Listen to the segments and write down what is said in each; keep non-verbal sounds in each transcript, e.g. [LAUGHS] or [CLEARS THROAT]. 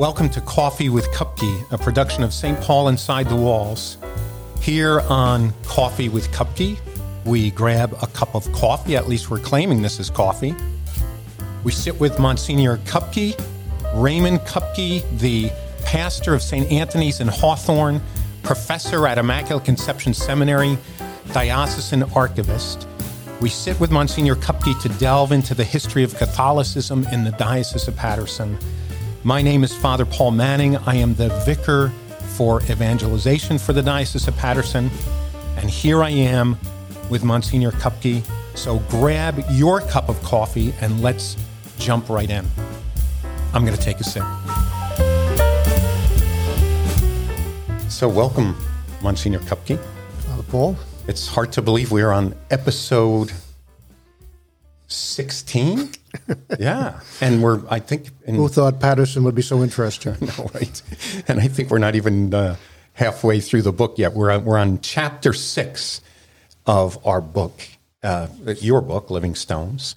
Welcome to Coffee with Kupke, a production of St. Paul Inside the Walls. Here on Coffee with Kupke, we grab a cup of coffee, at least we're claiming this is coffee. We sit with Monsignor Kupke, Raymond Kupke, the pastor of St. Anthony's in Hawthorne, professor at Immaculate Conception Seminary, diocesan archivist. We sit with Monsignor Kupke to delve into the history of Catholicism in the Diocese of Paterson. My name is Father Paul Manning. I am the vicar for evangelization for the Diocese of Paterson. And here I am with Monsignor Kupke. So grab your cup of coffee and let's jump right in. I'm going to take a sip. So, welcome, Monsignor Kupke. Father Paul. It's hard to believe we are on episode 16. [LAUGHS] yeah. And we're, I think, in, Who thought Paterson would be so interesting? [LAUGHS] no, right. And I think we're not even uh, halfway through the book yet. We're, we're on chapter six of our book, uh, your book, Living Stones.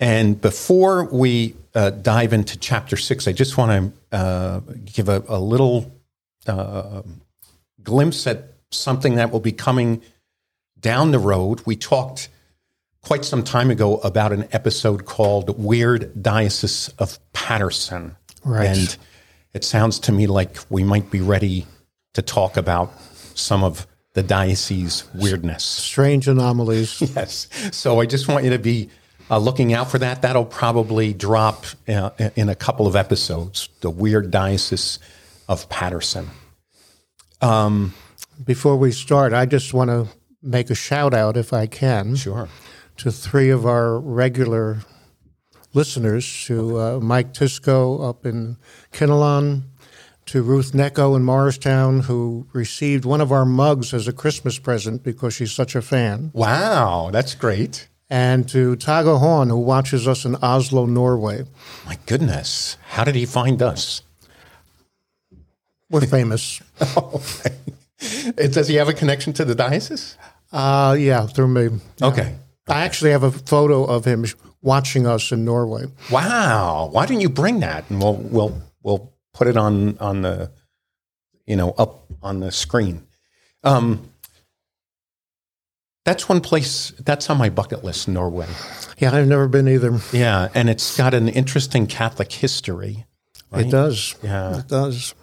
And before we uh, dive into chapter six, I just want to uh, give a, a little uh, glimpse at something that will be coming down the road. We talked quite some time ago about an episode called Weird Diocese of Paterson. Right. And it sounds to me like we might be ready to talk about some of the diocese weirdness. Strange anomalies. [LAUGHS] Yes. So I just want you to be uh, looking out for that. That'll probably drop uh, in a couple of episodes. The Weird Diocese of Paterson. Before we start, I just want to make a shout out, if I can, Sure. To three of our regular listeners to uh, Mike Tisco up in Kinnelon, to Ruth Necco in Morristown, who received one of our mugs as a Christmas present because she's such a fan, Wow, that's great. and to Tago Horn, who watches us in Oslo, Norway. My goodness. How did he find us? We're famous. [LAUGHS] Okay. Does he have a connection to the diocese? Uh, yeah, through me. Okay. I actually have a photo of him watching us in Norway. Wow. Why didn't you bring that? And we'll we'll we'll put it on on the you know up on the screen. Um, that's one place that's on my bucket list, Norway. Yeah, I've never been either. Yeah, and it's got an interesting Catholic history. It does. Yeah. It does.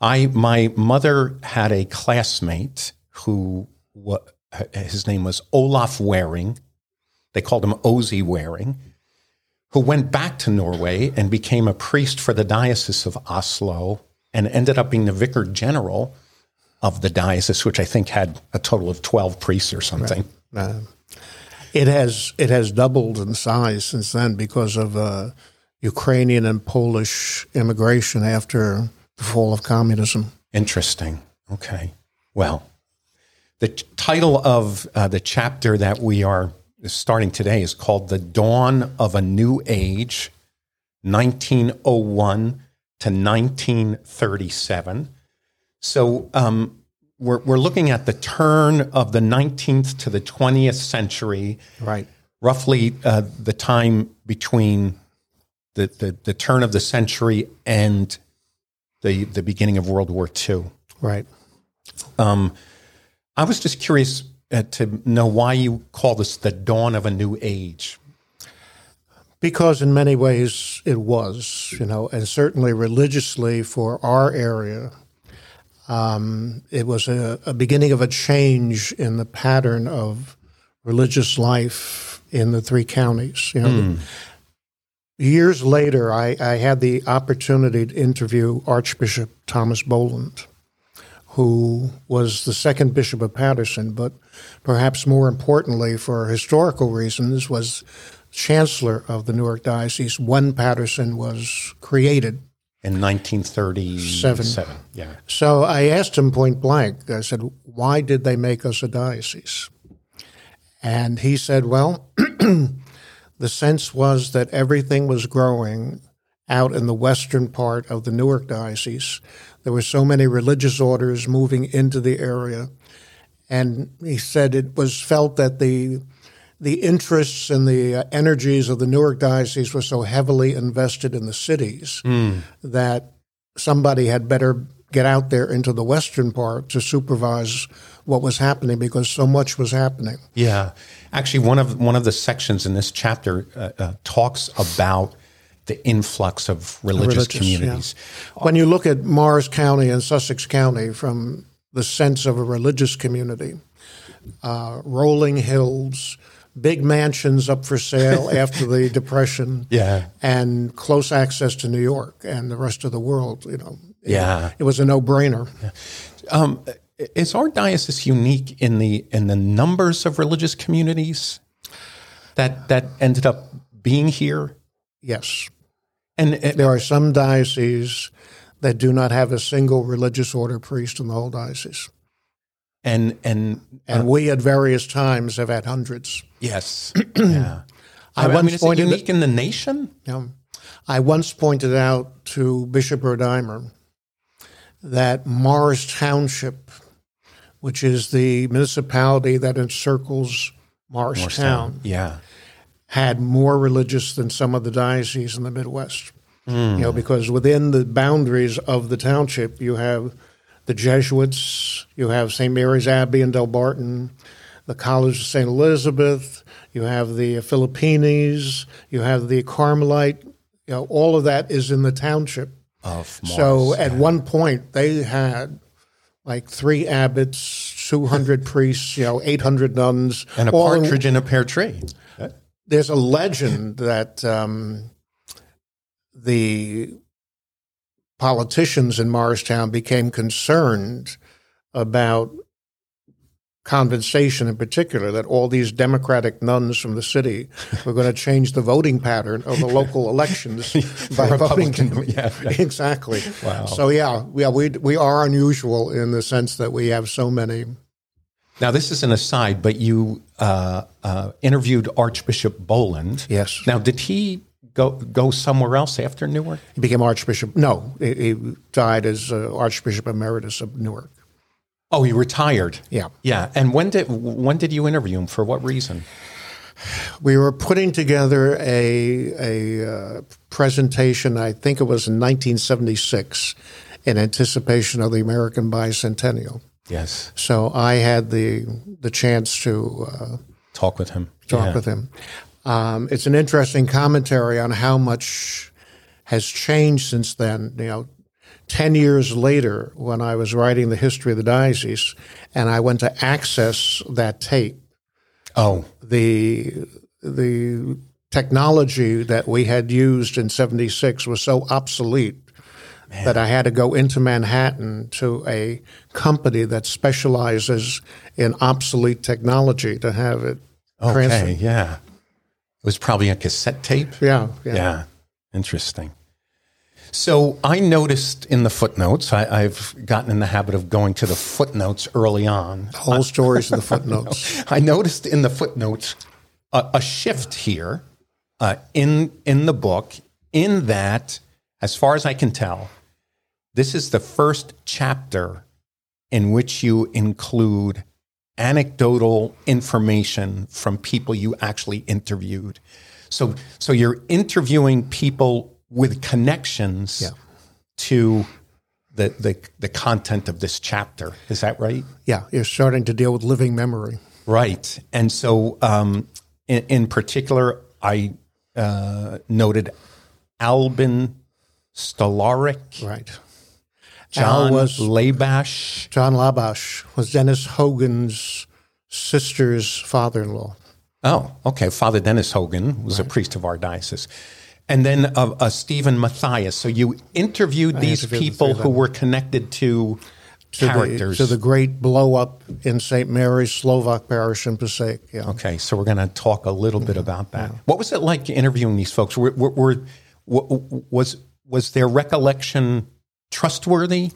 I my mother had a classmate who his name was Olaf Waring. They called him Ozzy Waring, who went back to Norway and became a priest for the diocese of Oslo and ended up being the vicar general of the diocese, which I think had a total of twelve priests or something. Uh, it has it has doubled in size since then because of uh, Ukrainian and Polish immigration after the fall of communism. Interesting. Okay. Well, the title of uh, the chapter that we are starting today is called The Dawn of a New Age, 1901 to 1937. So um, we're, we're looking at the turn of the 19th to the 20th century, Right. roughly uh, the time between the, the, the turn of the century and the, the beginning of World War II. Right. Um, I was just curious uh, to know why you call this the dawn of a new age. Because in many ways it was, you know, and certainly religiously for our area, um, it was a, a beginning of a change in the pattern of religious life in the three counties. You know, years later, I, I had the opportunity to interview Archbishop Thomas Boland, who was the second bishop of Paterson, but perhaps more importantly, for historical reasons, was chancellor of the Newark Diocese when Paterson was created. In 1937. Yeah. So I asked him point blank, I said, why did they make us a diocese? And he said, well, [CLEARS THROAT] the sense was that everything was growing out in the western part of the Newark Diocese. There were so many religious orders moving into the area. And he said it was felt that the the interests and the uh, energies of the Newark Diocese were so heavily invested in the cities that somebody had better get out there into the western part to supervise what was happening because so much was happening. Yeah, actually, one of one of the sections in this chapter uh, uh, talks about the influx of religious, Religious, communities. When you look at Morris County and Sussex County from the sense of a religious community, uh, rolling hills, big mansions up for sale [LAUGHS] after the Depression, Yeah. and close access to New York and the rest of the world, you know. it- Yeah. It was a no brainer. Um, is our diocese unique in the in the numbers of religious communities that that ended up being here? Yes. And uh, There are some dioceses that do not have a single religious order priest in the whole diocese. and and And we at various times have had hundreds. yes, [CLEARS THROAT] yeah. I, I mean, once is it pointed- unique in the nation? Know, I once pointed out to Bishop Rodimer that Morris Township, which is the municipality that encircles Morristown, Yeah, had more religious than some of the dioceses in the Midwest. You know, because within the boundaries of the township, you have the Jesuits, you have St. Mary's Abbey in Delbarton, the College of St. Elizabeth, you have the Filippini, you have the Carmelite. You know, all of that is in the township. of So at one point, they had like three abbots, 200 priests, you know, 800 nuns. and a in- partridge in a pear tree. Uh, there's a legend that um, the politicians in Morristown became concerned about Convent Station in particular, that all these Democratic nuns from the city were going to change the voting pattern of the local elections [LAUGHS] by voting. Republican, yeah. [LAUGHS] Exactly. Wow. So yeah, yeah, we we are unusual in the sense that we have so many. Now, this is an aside, but you uh, uh, interviewed Archbishop Boland. Yes. Now, did he go go somewhere else after Newark? He became Archbishop. No, he, he died as uh, Archbishop Emeritus of Newark. Oh, he retired. Yeah. Yeah. And when did when did you interview him? For what reason? We were putting together a a uh, presentation. I think it was in 1976, in anticipation of the American bicentennial. Yes. So I had the the chance to uh, Talk with him. talk Yeah. with him. Um, it's an interesting commentary on how much has changed since then. You know, ten years later, when I was writing the history of the diocese, and I went to access that tape, Oh, the the technology that we had used in 76 was so obsolete that I had to go into Manhattan to a company that specializes in obsolete technology to have it okay. transferred. Yeah. It was probably a cassette tape. Yeah, yeah. Yeah. Interesting. So I noticed in the footnotes, I, I've gotten in the habit of going to the footnotes early on. Whole stories in the footnotes. [LAUGHS] I noticed in the footnotes a, a shift here uh, in in the book. In that, as far as I can tell, this is the first chapter in which you include anecdotal information from people you actually interviewed. So, so you're interviewing people with connections Yeah. to the, the the content of this chapter. Is that right? Yeah, you're starting to deal with living memory. Right. And so, um, in, in particular, I uh, noted Albin Stolaric, Right. John Al was Labash. John Labash was Dennis Hogan's sister's father-in-law. Oh, okay. Father Dennis Hogan was a priest of our diocese. And then uh, uh, Stephen Matthias. So you interviewed these interviewed people of who were connected to, To the, to the great blow up in St. Mary's Slovak parish in Passaic. Yeah. Okay, so we're going to talk a little bit about that. What was it like interviewing these folks? Were, were, were, wa- was was their recollection trustworthy?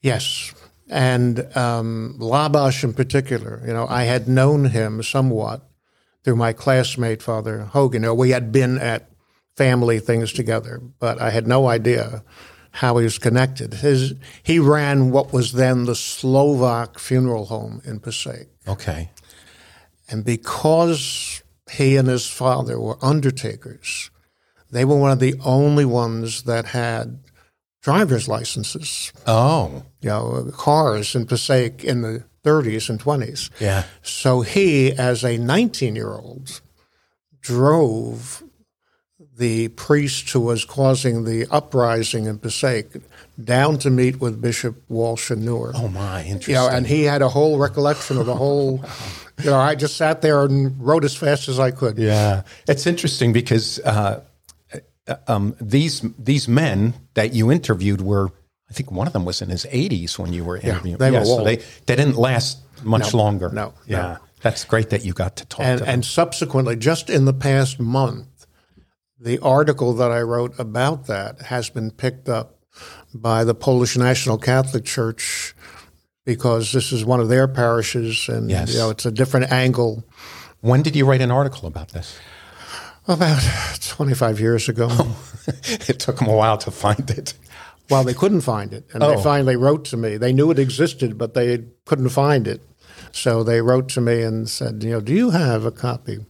Yes. And um, Labash in particular, you know, I had known him somewhat through my classmate, Father Hogan. You know, we had been at family things together, but I had no idea how he was connected. His, he ran what was then the Slovak funeral home in Passaic. Okay, And because he and his father were undertakers, they were one of the only ones that had driver's licenses, Oh, you know, cars in Passaic in the 30s and 20s. yeah. So he, as a 19 year old, drove the priest who was causing the uprising in Passaic down to meet with Bishop Walsh and Newark. Oh my, interesting. You know, and he had a whole recollection of the whole. You know, I just sat there and wrote as fast as I could. Yeah, it's interesting because uh, um, these these men that you interviewed were, I think one of them was in his 80s when you were interviewing. they were so they they didn't last much No, longer. no, yeah, no. that's great that you got to talk and to them. and subsequently, just in the past month, the article that I wrote about that has been picked up by the Polish National Catholic Church because this is one of their parishes, and Yes. you know it's a different angle. when did you write an article about this? About 25 years ago. [LAUGHS] it took them a while to find it. Well, they couldn't find it, and Oh. they finally wrote to me. They knew it existed, but they couldn't find it. So they wrote to me and said, "You know, do you have a copy?"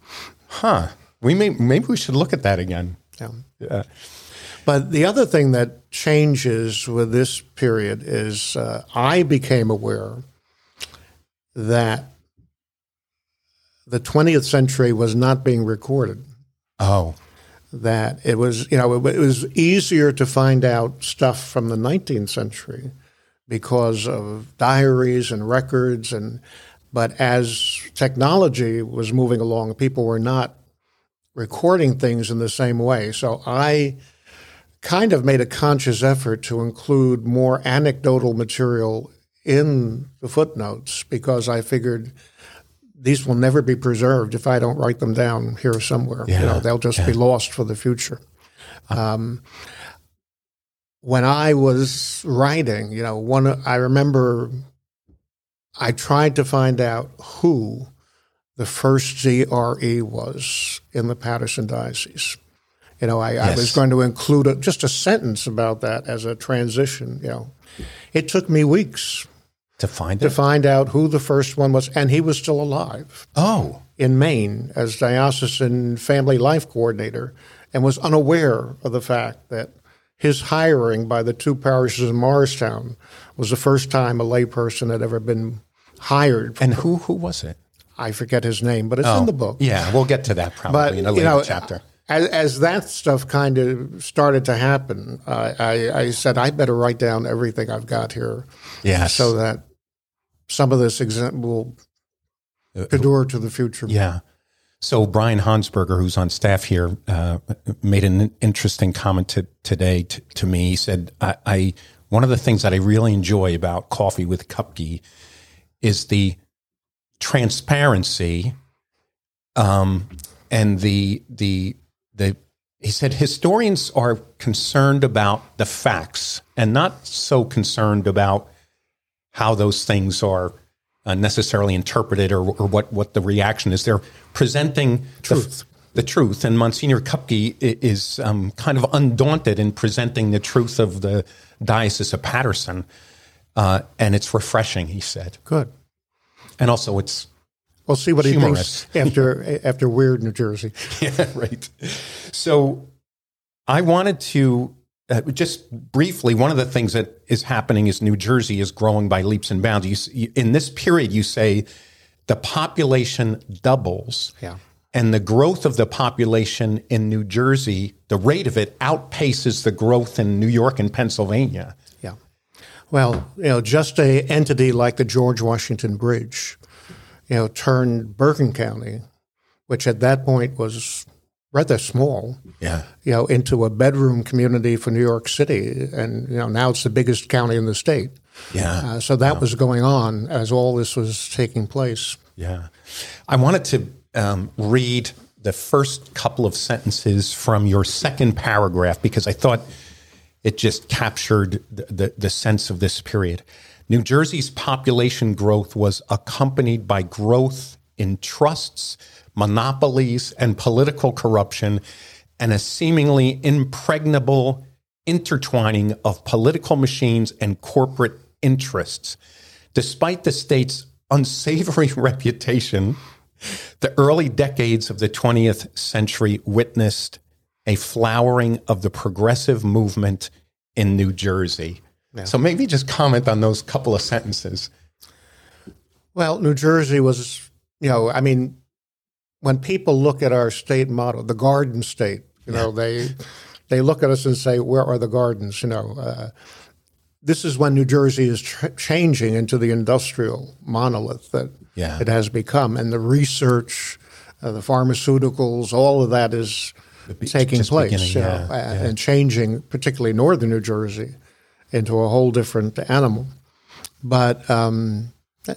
Huh? We may maybe we should look at that again. Yeah. Yeah. But the other thing that changes with this period is uh, I became aware that the 20th century was not being recorded. Oh, That it was, you know, it, it was easier to find out stuff from the 19th century because of diaries and records, and but as technology was moving along, people were not recording things in the same way. So I kind of made a conscious effort to include more anecdotal material in the footnotes because I figured these will never be preserved if I don't write them down here somewhere. You know, they'll just be lost for the future. Um, when I was writing, you know, one I remember I tried to find out who the first DRE was in the Paterson Diocese. You know, I, I was going to include a, just a sentence about that as a transition. You know, it took me weeks to find to it. find out who the first one was, and he was still alive Oh, in Maine as diocesan family life coordinator, and was unaware of the fact that his hiring by the two parishes in Morristown was the first time a layperson had ever been hired. and who who was it? I forget his name, but it's in oh. the book. Yeah, we'll get to that probably But in a you later know, chapter. As, as that stuff kind of started to happen, I, I, I said I better write down everything I've got here, Yes. so that some of this will endure to the future. Yeah. So Brian Hansberger, who's on staff here, uh, made an interesting comment to, today to, to me. He said, I, I one of the things that I really enjoy about coffee with Kupke is the transparency um, and the the the he said historians are concerned about the facts and not so concerned about how those things are uh, necessarily interpreted or, or what, what the reaction is. They're presenting truth. The, the truth. And Monsignor Kupke is um, kind of undaunted in presenting the truth of the Diocese of Paterson. Uh, and it's refreshing, he said. Good. And also, it's We'll see what he Humorous. thinks [LAUGHS] after after Weird New Jersey. [LAUGHS] yeah, right. So I wanted to uh, just briefly. One of the things that is happening is New Jersey is growing by leaps and bounds. You, you, in this period, you say the population doubles. Yeah. And the growth of the population in New Jersey, the rate of it outpaces the growth in New York and Pennsylvania. Yeah. Well, you know, just a entity like the George Washington Bridge, you know, turned Bergen County, which at that point was rather small, Yeah. you know, into a bedroom community for New York City, and you know now it's the biggest county in the state. Yeah. Uh, so that was going on as all this was taking place. Yeah. I wanted to um, read the first couple of sentences from your second paragraph because I thought it just captured the, the, the sense of this period. New Jersey's population growth was accompanied by growth in trusts, monopolies, and political corruption, and a seemingly impregnable intertwining of political machines and corporate interests. Despite the state's unsavory [LAUGHS] reputation, the early decades of the 20th century witnessed a flowering of the progressive movement in New Jersey. So maybe just comment on those couple of sentences. Well, New Jersey was, you know, I mean, when people look at our state motto, the Garden State, you know, they they look at us and say, "Where are the gardens?" You know, uh, this is when New Jersey is tr- changing into the industrial monolith that Yeah. it has become, and the research, uh, the pharmaceuticals, all of that is taking place you know, a- and changing, particularly northern New Jersey, into a whole different animal. But um,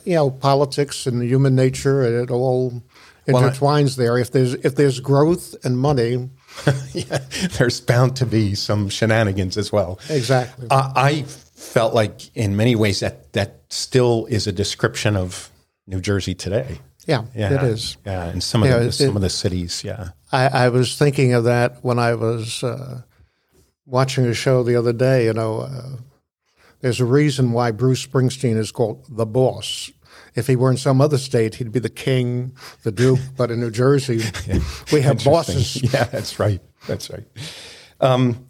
you know, politics and human nature, it all intertwines there. If there's if there's growth and money, [LAUGHS] yeah, there's bound to be some shenanigans as well. exactly. I I felt like, in many ways, that that still is a description of New Jersey today. yeah, Yeah, it is. Yeah, and some of Yeah, the it- some of the cities. Yeah, I, I was thinking of that when I was uh, watching a show the other day. You know, uh, there's a reason why Bruce Springsteen is called the boss. If he were in some other state, he'd be the king, the duke. [LAUGHS] But in New Jersey, we have bosses. [LAUGHS] Yeah, that's right. That's right. Um,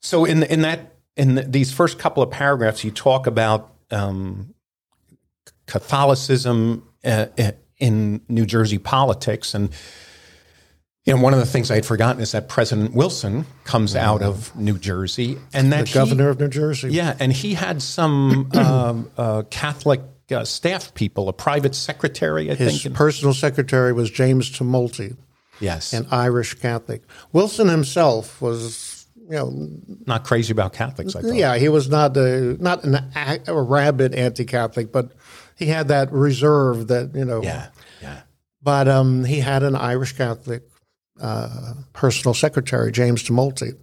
so in in that in the, these first couple of paragraphs, you talk about um, Catholicism uh, uh, in New Jersey politics, and you know one of the things I had forgotten is that President Wilson comes out of New Jersey, and that The governor of New Jersey. yeah, and he had some [CLEARS THROAT] um, uh, Catholic uh, staff people, a private secretary, I His think. personal secretary was James Tumulty, yes, an Irish Catholic. Wilson himself was, you know, not crazy about Catholics. I thought. yeah, he was not a not an, a, a rabid anti-Catholic, but he had that reserve that you know. yeah, yeah. But um, he had an Irish Catholic uh, personal secretary, James Tumulty.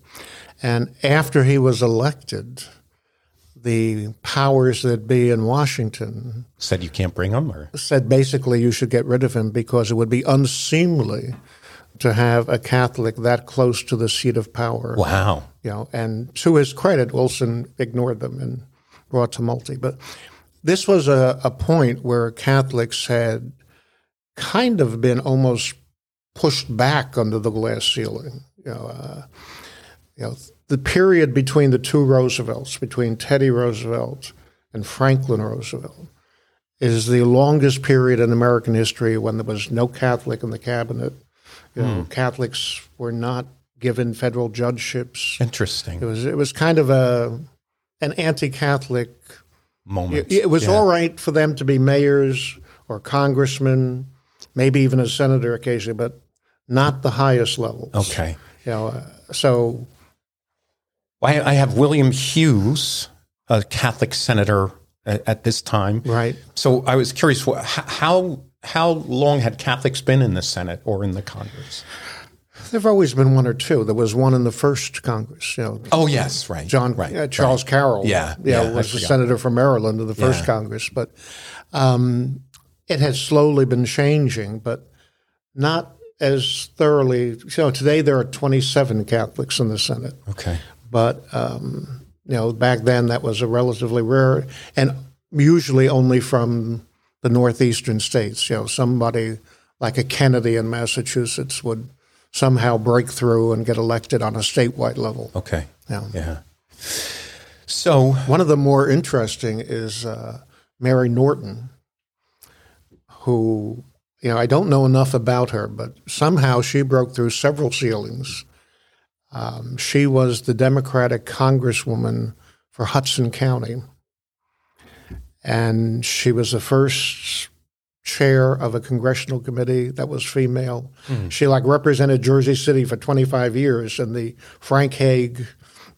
And after he was elected, the powers that be in Washington Said you can't bring him, or said basically you should get rid of him because it would be unseemly to have a Catholic that close to the seat of power. wow, You know, and to his credit, Wilson ignored them and brought Tumulty. But this was a, a point where Catholics had kind of been almost pushed back under the glass ceiling. You know, uh, you know, the period between the two Roosevelts, between Teddy Roosevelt and Franklin Roosevelt, is the longest period in American history when there was no Catholic in the cabinet. You know, Catholics were not given federal judgeships. interesting It was it was kind of a an anti-Catholic. moment. It, it was Yeah. all right for them to be mayors or congressmen, maybe even a senator occasionally, but not the highest levels. Okay, You know, uh, so I, I have William Hughes, a Catholic senator at, at this time. right. So I was curious, wh- how how long had Catholics been in the Senate or in the Congress? There've always been one or two. There was one in the first Congress. You know, Oh yes, right, John right, uh, Charles Carroll. Yeah, know, yeah, was the forgot. senator from Maryland in the first Yeah. Congress, but um, it has slowly been changing, but not as thoroughly. You know, today there are 27 Catholics in the Senate, Okay, but um, you know, back then that was a relatively rare, and usually only from the northeastern states. You know, somebody like a Kennedy in Massachusetts would somehow break through and get elected on a statewide level. okay, Yeah. yeah. So One of the more interesting is uh, Mary Norton, who, you know, I don't know enough about her, but somehow she broke through several ceilings. Um, she was the Democratic Congresswoman for Hudson County, and she was the first chair of a congressional committee that was female. She like represented Jersey City for 25 years in the Frank Hague,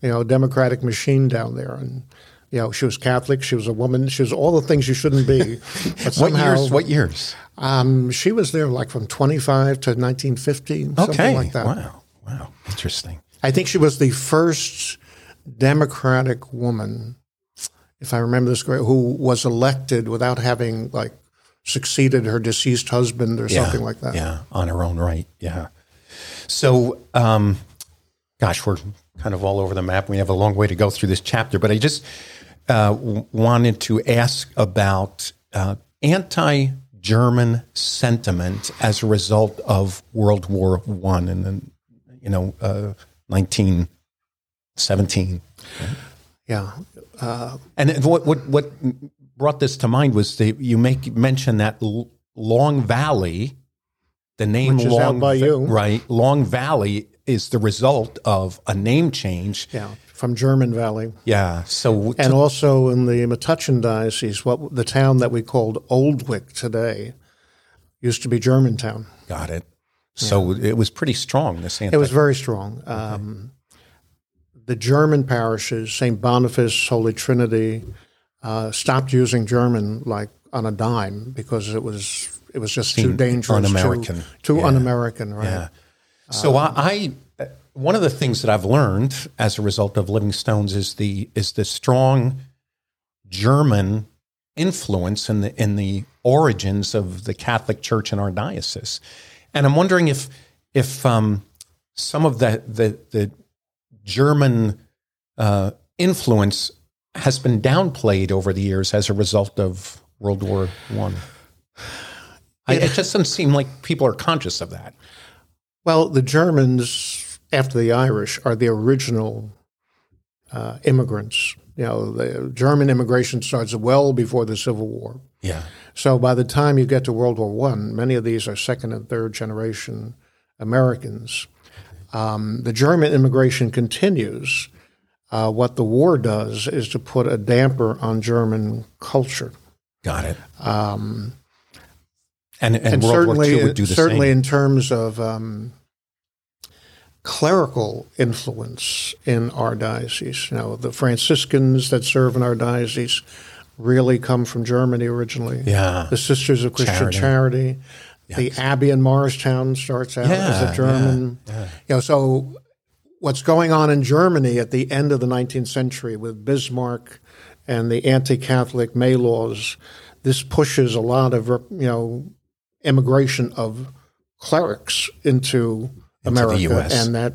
you know, Democratic machine down there. And, you know, she was Catholic. She was a woman. She was all the things you shouldn't be. [LAUGHS] What years? What years? Um, she was there like from 25 to 1950, something like that. wow, wow, interesting. I think she was the first Democratic woman, if I remember this correctly, who was elected without having like succeeded her deceased husband or something like that. Yeah, on her own right. Yeah. So, um, gosh, we're kind of all over the map. We have a long way to go through this chapter, but I just uh, wanted to ask about uh, anti-German sentiment as a result of World War One and then, you know, uh, nineteen 17. Yeah. And what, what, what brought this to mind was the, you make mention that L- Long Valley, the name Which is out Long by you. right? Long Valley is the result of a name change. Yeah. From German Valley. Yeah. So And also in the Metuchen Diocese, what the town that we called Oldwick today used to be Germantown. got it. So it was pretty strong. This It was very strong. Um, the German parishes, St. Boniface, Holy Trinity, uh, stopped using German like on a dime because it was it was just too dangerous, un-American. too, too Yeah. un-American, right? Yeah. So I, I, one of the things that I've learned as a result of Living Stones is the is the strong German influence in the in the origins of the Catholic Church in our diocese, and I'm wondering if if um, some of the the, the German uh, influence has been downplayed over the years as a result of World War One. I, it just doesn't seem like people are conscious of that. Well, the Germans, after the Irish, are the original uh, immigrants. You know, the German immigration starts well before the Civil War. Yeah. So by the time you get to World War One, many of these are second and third generation Americans. Um, the German immigration continues. Uh, what the war does is to put a damper on German culture. Got it. Um, and and, and World certainly, War II would do the certainly same. in terms of um, clerical influence in our diocese. You know, the Franciscans that serve in our diocese really come from Germany originally. Yeah. The Sisters of Christian Charity. Charity. The Abbey in Morristown starts out as a German. You know, so what's going on in Germany at the end of the 19th century with Bismarck and the anti-Catholic May laws, this pushes a lot of you know immigration of clerics into, America, and that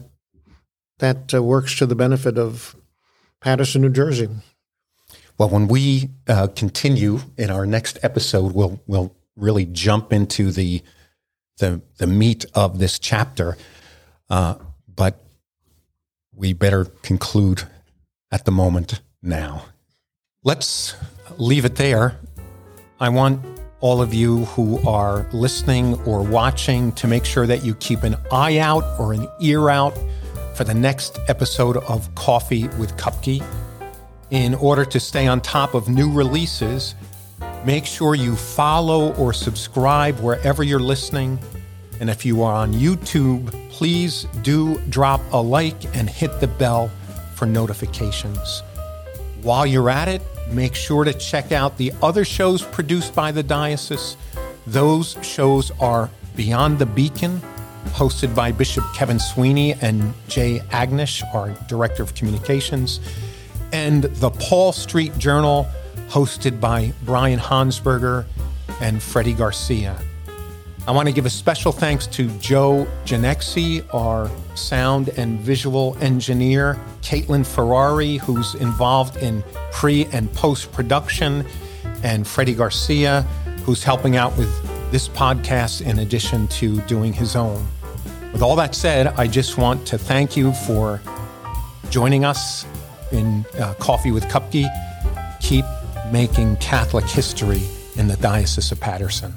that uh, works to the benefit of Paterson, New Jersey. Well, when we uh, continue in our next episode, we'll we'll really jump into the the the meat of this chapter. Uh, but we better conclude at the moment now. Let's leave it there. I want all of you who are listening or watching to make sure that you keep an eye out or an ear out for the next episode of Coffee with Kupke. In order to stay on top of new releases, make sure you follow or subscribe wherever you're listening. And if you are on YouTube, please do drop a like and hit the bell for notifications. While you're at it, make sure to check out the other shows produced by the diocese. Those shows are Beyond the Beacon, hosted by Bishop Kevin Sweeney and Jay Agnish, our Director of Communications, and the Paul Street Journal, hosted by Brian Hansberger and Freddie Garcia. I want to give a special thanks to Joe Ginexi, our sound and visual engineer, Caitlin Ferrari, who's involved in pre and post production, and Freddie Garcia, who's helping out with this podcast in addition to doing his own. With all that said, I just want to thank you for joining us in uh, Coffee with Kupke. Keep making Catholic history in the Diocese of Paterson.